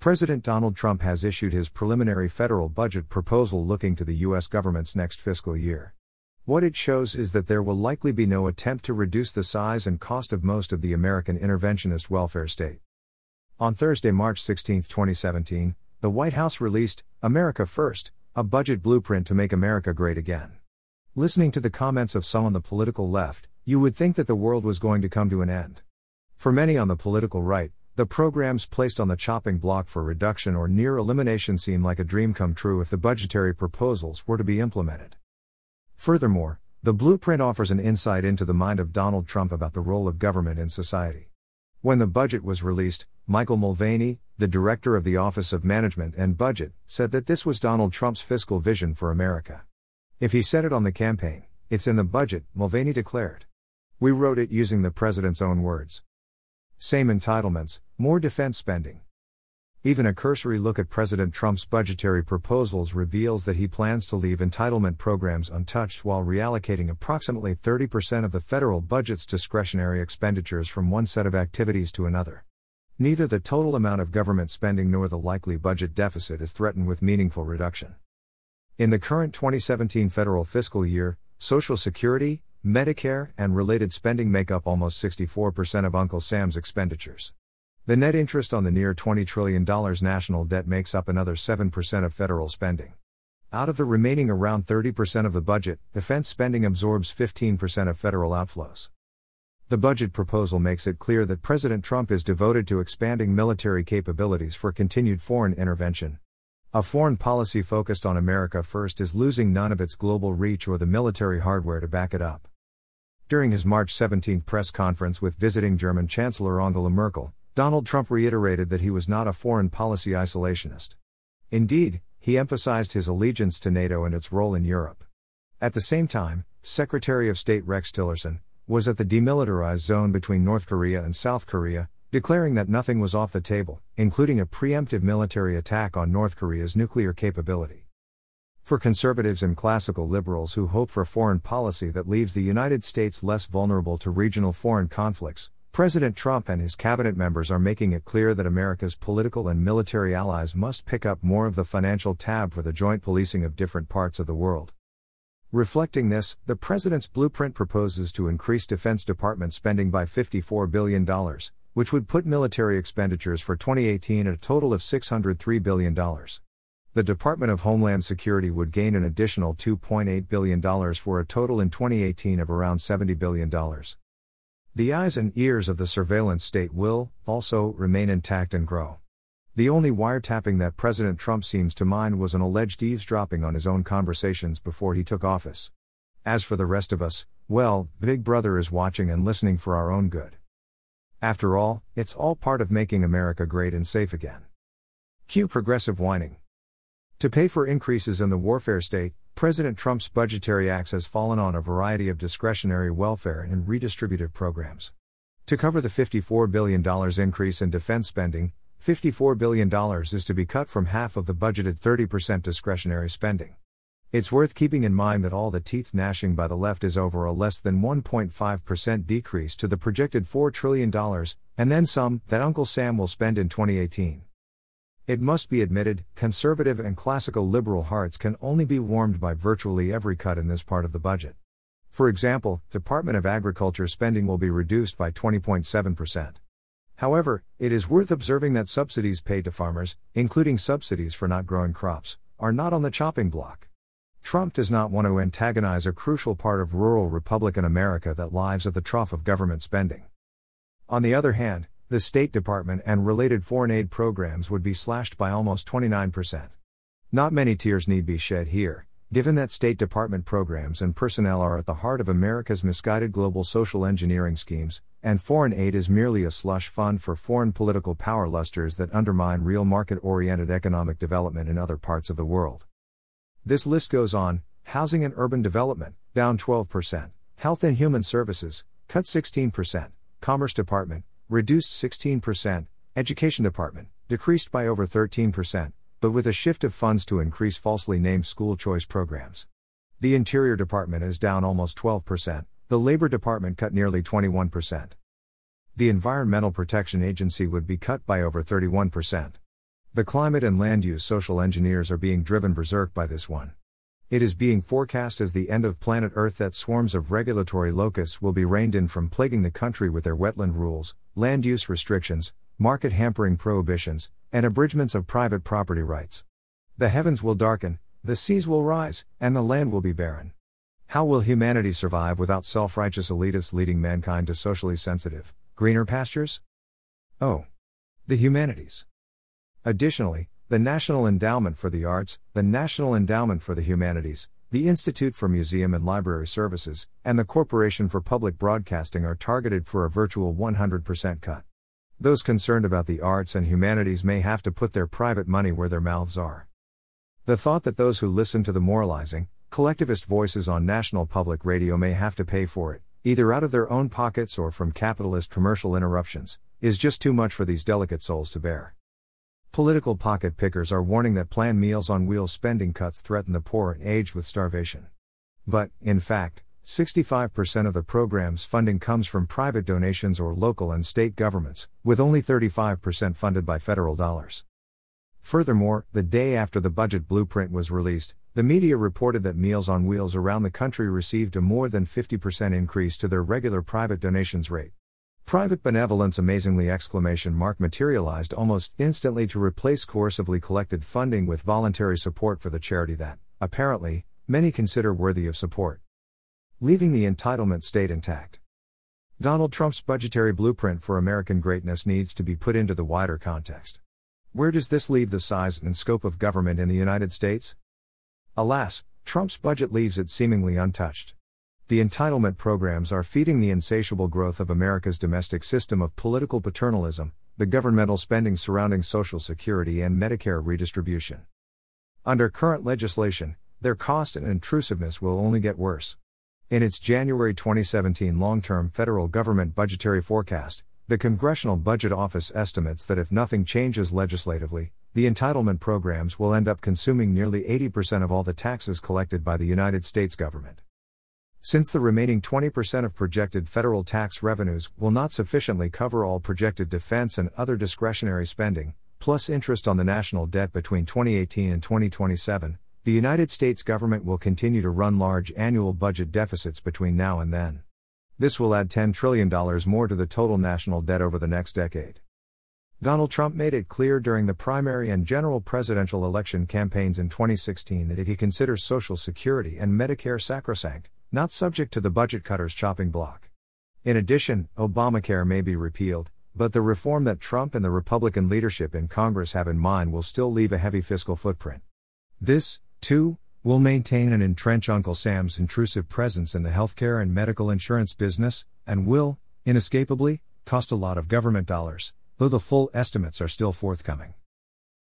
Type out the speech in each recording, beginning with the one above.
President Donald Trump has issued his preliminary federal budget proposal looking to the U.S. government's next fiscal year. What it shows is that there will likely be no attempt to reduce the size and cost of most of the American interventionist welfare state. On Thursday, March 16, 2017, the White House released America First, a budget blueprint to make America great again. Listening to the comments of some on the political left, you would think that the world was going to come to an end. For many on the political right, the programs placed on the chopping block for reduction or near elimination seem like a dream come true if the budgetary proposals were to be implemented. Furthermore, the blueprint offers an insight into the mind of Donald Trump about the role of government in society. When the budget was released, Michael Mulvaney, the director of the Office of Management and Budget, said that this was Donald Trump's fiscal vision for America. If he said it on the campaign, it's in the budget, Mulvaney declared. We wrote it using the president's own words. Same entitlements, more defense spending. Even a cursory look at President Trump's budgetary proposals reveals that he plans to leave entitlement programs untouched while reallocating approximately 30% of the federal budget's discretionary expenditures from one set of activities to another. Neither the total amount of government spending nor the likely budget deficit is threatened with meaningful reduction. In the current 2017 federal fiscal year, Social Security, Medicare, and related spending make up almost 64% of Uncle Sam's expenditures. The net interest on the near $20 trillion national debt makes up another 7% of federal spending. Out of the remaining around 30% of the budget, defense spending absorbs 15% of federal outflows. The budget proposal makes it clear that President Trump is devoted to expanding military capabilities for continued foreign intervention. A foreign policy focused on America first is losing none of its global reach or the military hardware to back it up. During his March 17 press conference with visiting German Chancellor Angela Merkel, Donald Trump reiterated that he was not a foreign policy isolationist. Indeed, he emphasized his allegiance to NATO and its role in Europe. At the same time, Secretary of State Rex Tillerson was at the demilitarized zone between North Korea and South Korea, declaring that nothing was off the table, including a preemptive military attack on North Korea's nuclear capability. For conservatives and classical liberals who hope for foreign policy that leaves the United States less vulnerable to regional foreign conflicts, President Trump and his cabinet members are making it clear that America's political and military allies must pick up more of the financial tab for the joint policing of different parts of the world. Reflecting this, the president's blueprint proposes to increase Defense Department spending by $54 billion, which would put military expenditures for 2018 at a total of $603 billion. The Department of Homeland Security would gain an additional $2.8 billion for a total in 2018 of around $70 billion. The eyes and ears of the surveillance state will, also, remain intact and grow. The only wiretapping that President Trump seems to mind was an alleged eavesdropping on his own conversations before he took office. As for the rest of us, well, Big Brother is watching and listening for our own good. After all, it's all part of making America great and safe again. Cue progressive whining. To pay for increases in the warfare state, President Trump's budgetary axe has fallen on a variety of discretionary welfare and redistributive programs. To cover the $54 billion increase in defense spending, $54 billion is to be cut from half of the budgeted 30% discretionary spending. It's worth keeping in mind that all the teeth gnashing by the left is over a less than 1.5% decrease to the projected $4 trillion, and then some, that Uncle Sam will spend in 2018. It must be admitted, conservative and classical liberal hearts can only be warmed by virtually every cut in this part of the budget. For example, Department of Agriculture spending will be reduced by 20.7%. However, it is worth observing that subsidies paid to farmers, including subsidies for not growing crops, are not on the chopping block. Trump does not want to antagonize a crucial part of rural Republican America that lives at the trough of government spending. On the other hand, the State Department and related foreign aid programs would be slashed by almost 29%. Not many tears need be shed here, given that State Department programs and personnel are at the heart of America's misguided global social engineering schemes, and foreign aid is merely a slush fund for foreign political power lusters that undermine real market oriented economic development in other parts of the world. This list goes on housing and urban development, down 12%, health and human services, cut 16%, commerce department, reduced 16%, Education Department, decreased by over 13%, but with a shift of funds to increase falsely named school choice programs. The Interior Department is down almost 12%, the Labor Department cut nearly 21%. The Environmental Protection Agency would be cut by over 31%. The climate and land use social engineers are being driven berserk by this one. It is being forecast as the end of planet Earth that swarms of regulatory locusts will be reined in from plaguing the country with their wetland rules, land use restrictions, market hampering prohibitions, and abridgments of private property rights. The heavens will darken, the seas will rise, and the land will be barren. How will humanity survive without self righteous elitists leading mankind to socially sensitive, greener pastures? Oh. The humanities. Additionally, the National Endowment for the Arts, the National Endowment for the Humanities, the Institute for Museum and Library Services, and the Corporation for Public Broadcasting are targeted for a virtual 100% cut. Those concerned about the arts and humanities may have to put their private money where their mouths are. The thought that those who listen to the moralizing, collectivist voices on national public radio may have to pay for it, either out of their own pockets or from capitalist commercial interruptions, is just too much for these delicate souls to bear. Political pocket pickers are warning that planned Meals on Wheels spending cuts threaten the poor and aged with starvation. But, in fact, 65% of the program's funding comes from private donations or local and state governments, with only 35% funded by federal dollars. Furthermore, the day after the budget blueprint was released, the media reported that Meals on Wheels around the country received a more than 50% increase to their regular private donations rate. Private benevolence amazingly exclamation mark materialized almost instantly to replace coercively collected funding with voluntary support for the charity that, apparently, many consider worthy of support. Leaving the entitlement state intact. Donald Trump's budgetary blueprint for American greatness needs to be put into the wider context. Where does this leave the size and scope of government in the United States? Alas, Trump's budget leaves it seemingly untouched. The entitlement programs are feeding the insatiable growth of America's domestic system of political paternalism, the governmental spending surrounding Social Security and Medicare redistribution. Under current legislation, their cost and intrusiveness will only get worse. In its January 2017 long term federal government budgetary forecast, the Congressional Budget Office estimates that if nothing changes legislatively, the entitlement programs will end up consuming nearly 80% of all the taxes collected by the United States government. Since the remaining 20% of projected federal tax revenues will not sufficiently cover all projected defense and other discretionary spending, plus interest on the national debt between 2018 and 2027, the United States government will continue to run large annual budget deficits between now and then. This will add $10 trillion more to the total national debt over the next decade. Donald Trump made it clear during the primary and general presidential election campaigns in 2016 that if he considers Social Security and Medicare sacrosanct, not subject to the budget cutters chopping block. In addition, Obamacare may be repealed, but the reform that Trump and the Republican leadership in Congress have in mind will still leave a heavy fiscal footprint. This, too, will maintain and entrench Uncle Sam's intrusive presence in the healthcare and medical insurance business, and will, inescapably, cost a lot of government dollars, though the full estimates are still forthcoming.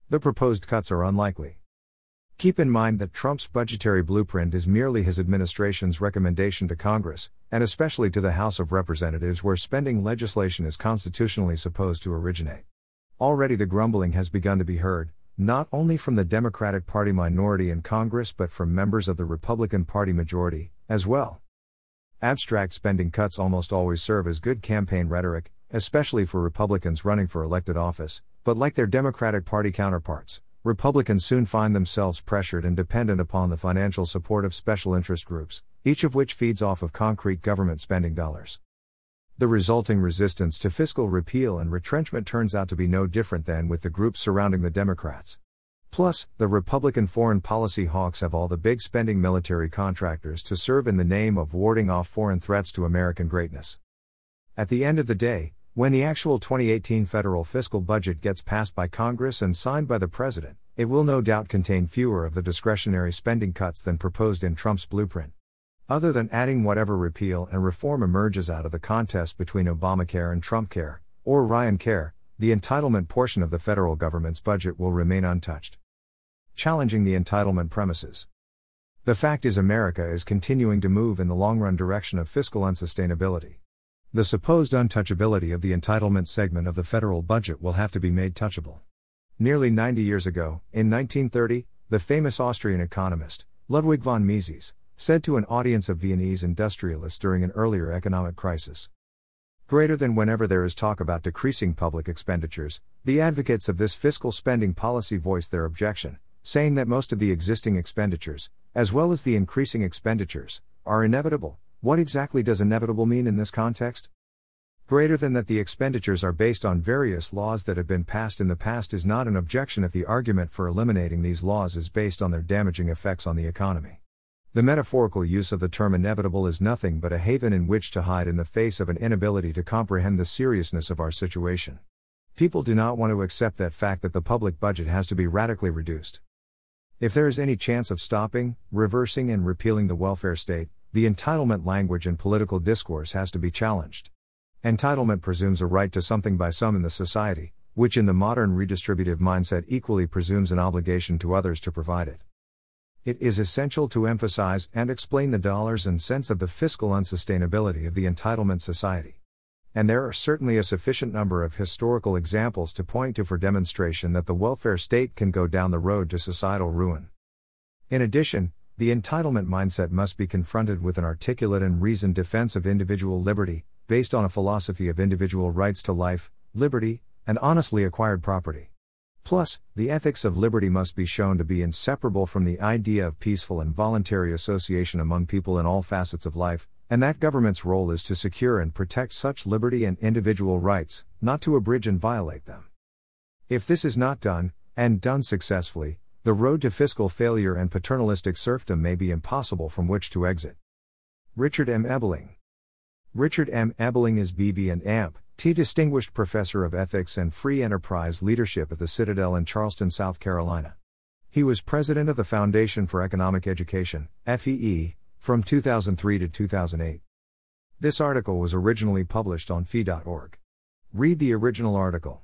The proposed cuts are unlikely. Keep in mind that Trump's budgetary blueprint is merely his administration's recommendation to Congress, and especially to the House of Representatives, where spending legislation is constitutionally supposed to originate. Already the grumbling has begun to be heard, not only from the Democratic Party minority in Congress but from members of the Republican Party majority, as well. Abstract spending cuts almost always serve as good campaign rhetoric, especially for Republicans running for elected office, but like their Democratic Party counterparts, Republicans soon find themselves pressured and dependent upon the financial support of special interest groups, each of which feeds off of concrete government spending dollars. The resulting resistance to fiscal repeal and retrenchment turns out to be no different than with the groups surrounding the Democrats. Plus, the Republican foreign policy hawks have all the big spending military contractors to serve in the name of warding off foreign threats to American greatness. At the end of the day, when the actual 2018 federal fiscal budget gets passed by Congress and signed by the President, it will no doubt contain fewer of the discretionary spending cuts than proposed in Trump's blueprint. Other than adding whatever repeal and reform emerges out of the contest between Obamacare and Trumpcare, or Ryan Care, the entitlement portion of the federal government's budget will remain untouched. Challenging the entitlement premises. The fact is, America is continuing to move in the long run direction of fiscal unsustainability. The supposed untouchability of the entitlement segment of the federal budget will have to be made touchable. Nearly 90 years ago, in 1930, the famous Austrian economist, Ludwig von Mises, said to an audience of Viennese industrialists during an earlier economic crisis Greater than whenever there is talk about decreasing public expenditures, the advocates of this fiscal spending policy voice their objection, saying that most of the existing expenditures, as well as the increasing expenditures, are inevitable. What exactly does inevitable mean in this context? Greater than that the expenditures are based on various laws that have been passed in the past is not an objection if the argument for eliminating these laws is based on their damaging effects on the economy. The metaphorical use of the term inevitable is nothing but a haven in which to hide in the face of an inability to comprehend the seriousness of our situation. People do not want to accept that fact that the public budget has to be radically reduced. If there is any chance of stopping, reversing, and repealing the welfare state, the entitlement language in political discourse has to be challenged. Entitlement presumes a right to something by some in the society, which in the modern redistributive mindset equally presumes an obligation to others to provide it. It is essential to emphasize and explain the dollars and cents of the fiscal unsustainability of the entitlement society. And there are certainly a sufficient number of historical examples to point to for demonstration that the welfare state can go down the road to societal ruin. In addition, the entitlement mindset must be confronted with an articulate and reasoned defense of individual liberty, based on a philosophy of individual rights to life, liberty, and honestly acquired property. Plus, the ethics of liberty must be shown to be inseparable from the idea of peaceful and voluntary association among people in all facets of life, and that government's role is to secure and protect such liberty and individual rights, not to abridge and violate them. If this is not done, and done successfully, the road to fiscal failure and paternalistic serfdom may be impossible from which to exit. Richard M. Ebeling Richard M. Ebeling is BB and AMP, T. Distinguished Professor of Ethics and Free Enterprise Leadership at the Citadel in Charleston, South Carolina. He was president of the Foundation for Economic Education, FEE, from 2003 to 2008. This article was originally published on fee.org. Read the original article.